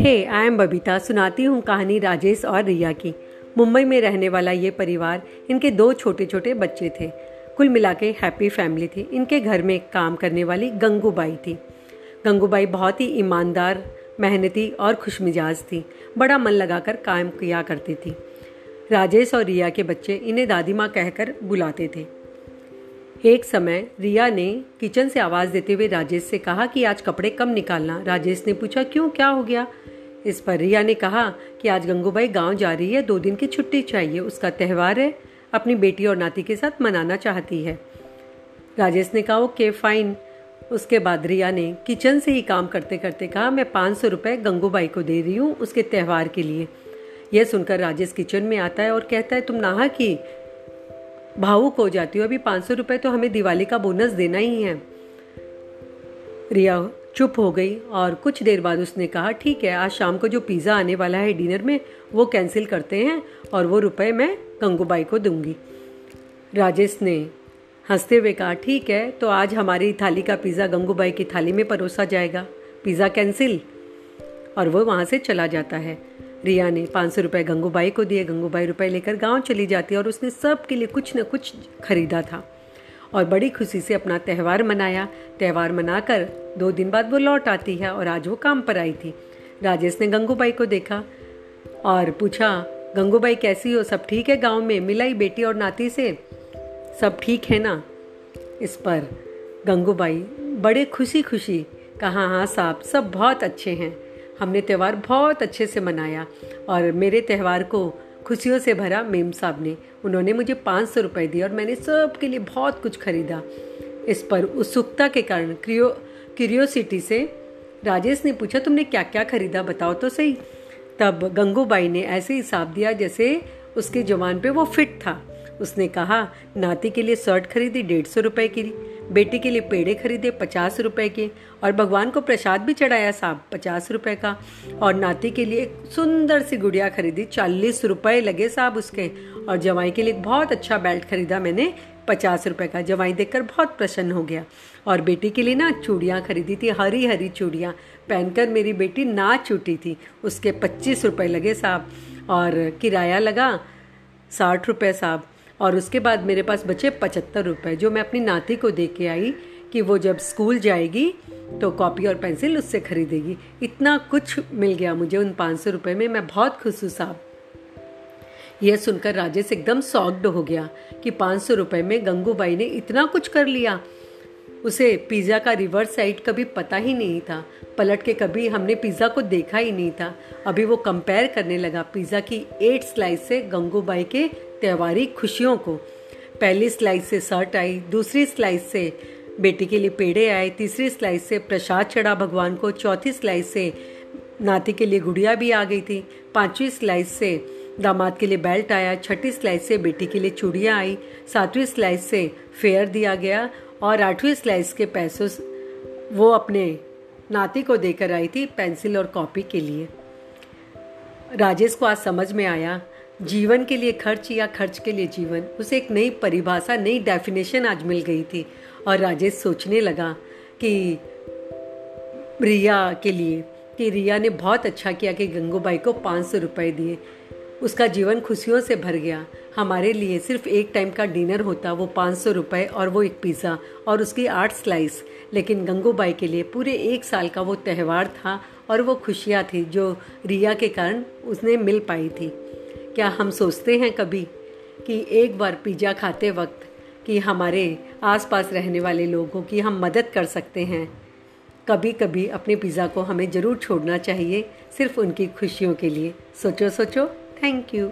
Hey I am Babita सुनाती हूँ कहानी राजेश और रिया की। मुंबई में रहने वाला ये परिवार, इनके दो छोटे छोटे बच्चे थे। कुल मिला के हैप्पी फैमिली थी। इनके घर में काम करने वाली गंगूबाई थी। गंगूबाई बहुत ही ईमानदार, मेहनती और खुशमिजाज थी। बड़ा मन लगाकर काम किया करती थी। राजेश और रिया के बच्चे इन्हें दादी माँ कहकर बुलाते थे। एक समय रिया ने किचन से आवाज़ देते हुए राजेश से कहा कि आज कपड़े कम निकालना। राजेश ने पूछा, क्यों? क्या हो गया? इस पर रिया ने कहा कि आज गंगूबाई गाँव जा रही है, दो दिन की छुट्टी चाहिए, उसका त्यौहार है, अपनी बेटी और नाती के साथ मनाना चाहती है। राजेश ने कहा, ओके, फाइन। उसके बाद रिया ने किचन से ही काम करते करते कहा, मैं पाँच सौ रुपये गंगूबाई को दे रही हूँ उसके त्यौहार के लिए। यह सुनकर राजेश किचन में आता है और कहता है, तुम नहा की भावुक हो जाती हूँ। अभी पाँच सौ रुपये तो हमें दिवाली का बोनस देना ही है। रिया चुप हो गई और कुछ देर बाद उसने कहा, ठीक है, आज शाम को जो पिज़्ज़ा आने वाला है डिनर में, वो कैंसिल करते हैं और वो रुपए मैं गंगूबाई को दूँगी। राजेश ने हँसते हुए कहा, ठीक है तो आज हमारी थाली का पिज़्ज़ा गंगूबाई की थाली में परोसा जाएगा। Pizza cancel. और वो वहाँ से चला जाता है। रिया ने पाँच सौ रुपये गंगूबाई को दिए। गंगूबाई रुपए लेकर गाँव चली जाती और उसने सब के लिए कुछ न कुछ खरीदा था और बड़ी खुशी से अपना त्यौहार मनाया। त्यौहार मनाकर दो दिन बाद वो लौट आती है और आज वो काम पर आई थी। राजेश ने गंगूबाई को देखा और पूछा, गंगूबाई, कैसी हो? सब ठीक है गाँव में? मिलाई बेटी और नाती से? सब ठीक है ना? इस पर गंगूबाई बड़े खुशी खुशी कहा हाँ साहब, सब बहुत अच्छे हैं। हमने त्यौहार बहुत अच्छे से मनाया और मेरे त्यौहार को खुशियों से भरा मेम साहब ने। उन्होंने मुझे पाँच सौ रुपये दिए और मैंने सबके लिए बहुत कुछ खरीदा। इस पर उत्सुकता के कारण क्रियो, क्यूरियोसिटी से राजेश ने पूछा, तुमने क्या क्या खरीदा? बताओ तो सही। तब गंगूबाई ने ऐसे हिसाब दिया जैसे उसके जवान पे वो फिट था। उसने कहा, नाती के लिए शर्ट खरीदी, डेढ़ सौ रुपये की। बेटी के लिए पेड़े खरीदे, पचास रुपए के। और भगवान को प्रसाद भी चढ़ाया साहब, पचास रुपए का। और नाती के लिए एक सुंदर सी गुड़िया खरीदी, चालीस रुपए लगे साहब उसके। और जवाई के लिए बहुत अच्छा बेल्ट खरीदा मैंने, पचास रुपए का। जवाई देखकर बहुत प्रसन्न हो गया। और बेटी के लिए ना चूड़ियाँ खरीदी थी हरी हरी चूड़ियाँ। पहनकर मेरी बेटी नाच उठी थी। उसके पच्चीस रुपए लगे साहब। और किराया लगा साठ रुपये साहब। और उसके बाद मेरे पास बचे पचहत्तर रुपये जो मैं अपनी नाती को दे के आई कि वो जब स्कूल जाएगी तो कॉपी और पेंसिल उससे खरीदेगी। इतना कुछ मिल गया मुझे उन पाँच सौ रुपये में। मैं बहुत खुश हूँ साहब। यह सुनकर राजेश एकदम सॉक्ड हो गया कि पाँच सौ रुपये में गंगूबाई ने इतना कुछ कर लिया। उसे पिज़्ज़ा का रिवर्स साइड कभी पता ही नहीं था। पलट के कभी हमने पिज़्ज़ा को देखा ही नहीं था। अभी वो कंपेयर करने लगा पिज़्ज़ा की एट स्लाइस से गंगूबाई के त्यौहारी खुशियों को। पहली स्लाइस से शर्ट आई, दूसरी स्लाइस से बेटी के लिए पेड़े आए, तीसरी स्लाइस से प्रसाद चढ़ा भगवान को, चौथी स्लाइस से नाती के लिए गुड़िया भी आ गई थी, पांचवी स्लाइस से दामाद के लिए बेल्ट आया, छठी स्लाइस से बेटी के लिए चूड़ियाँ आई, सातवीं स्लाइस से फेयर दिया गया और आठवीं स्लाइस के पैसों वो अपने नाती को देकर आई थी पेंसिल और कॉपी के लिए। राजेश को आज समझ में आया जीवन के लिए खर्च या खर्च के लिए जीवन, उसे एक नई परिभाषा, नई डेफिनेशन आज मिल गई थी। और राजेश सोचने लगा कि रिया के लिए, कि रिया ने बहुत अच्छा किया कि गंगूबाई को पाँच सौ रुपये दिए। उसका जीवन खुशियों से भर गया। हमारे लिए सिर्फ़ एक टाइम का डिनर होता, वो पाँच सौ रुपये और वो एक पिज़्ज़ा और उसकी आठ स्लाइस लेकिन गंगूबाई के लिए पूरे एक साल का वो त्यौहार था और वो खुशियाँ थी जो रिया के कारण उसने मिल पाई थी। क्या हम सोचते हैं कभी कि एक बार पिज़्ज़ा खाते वक्त कि हमारे आसपास रहने वाले लोगों की हम मदद कर सकते हैं? कभी कभी अपने पिज़्ज़ा को हमें ज़रूर छोड़ना चाहिए, सिर्फ़ उनकी खुशियों के लिए। सोचो सोचो। Thank you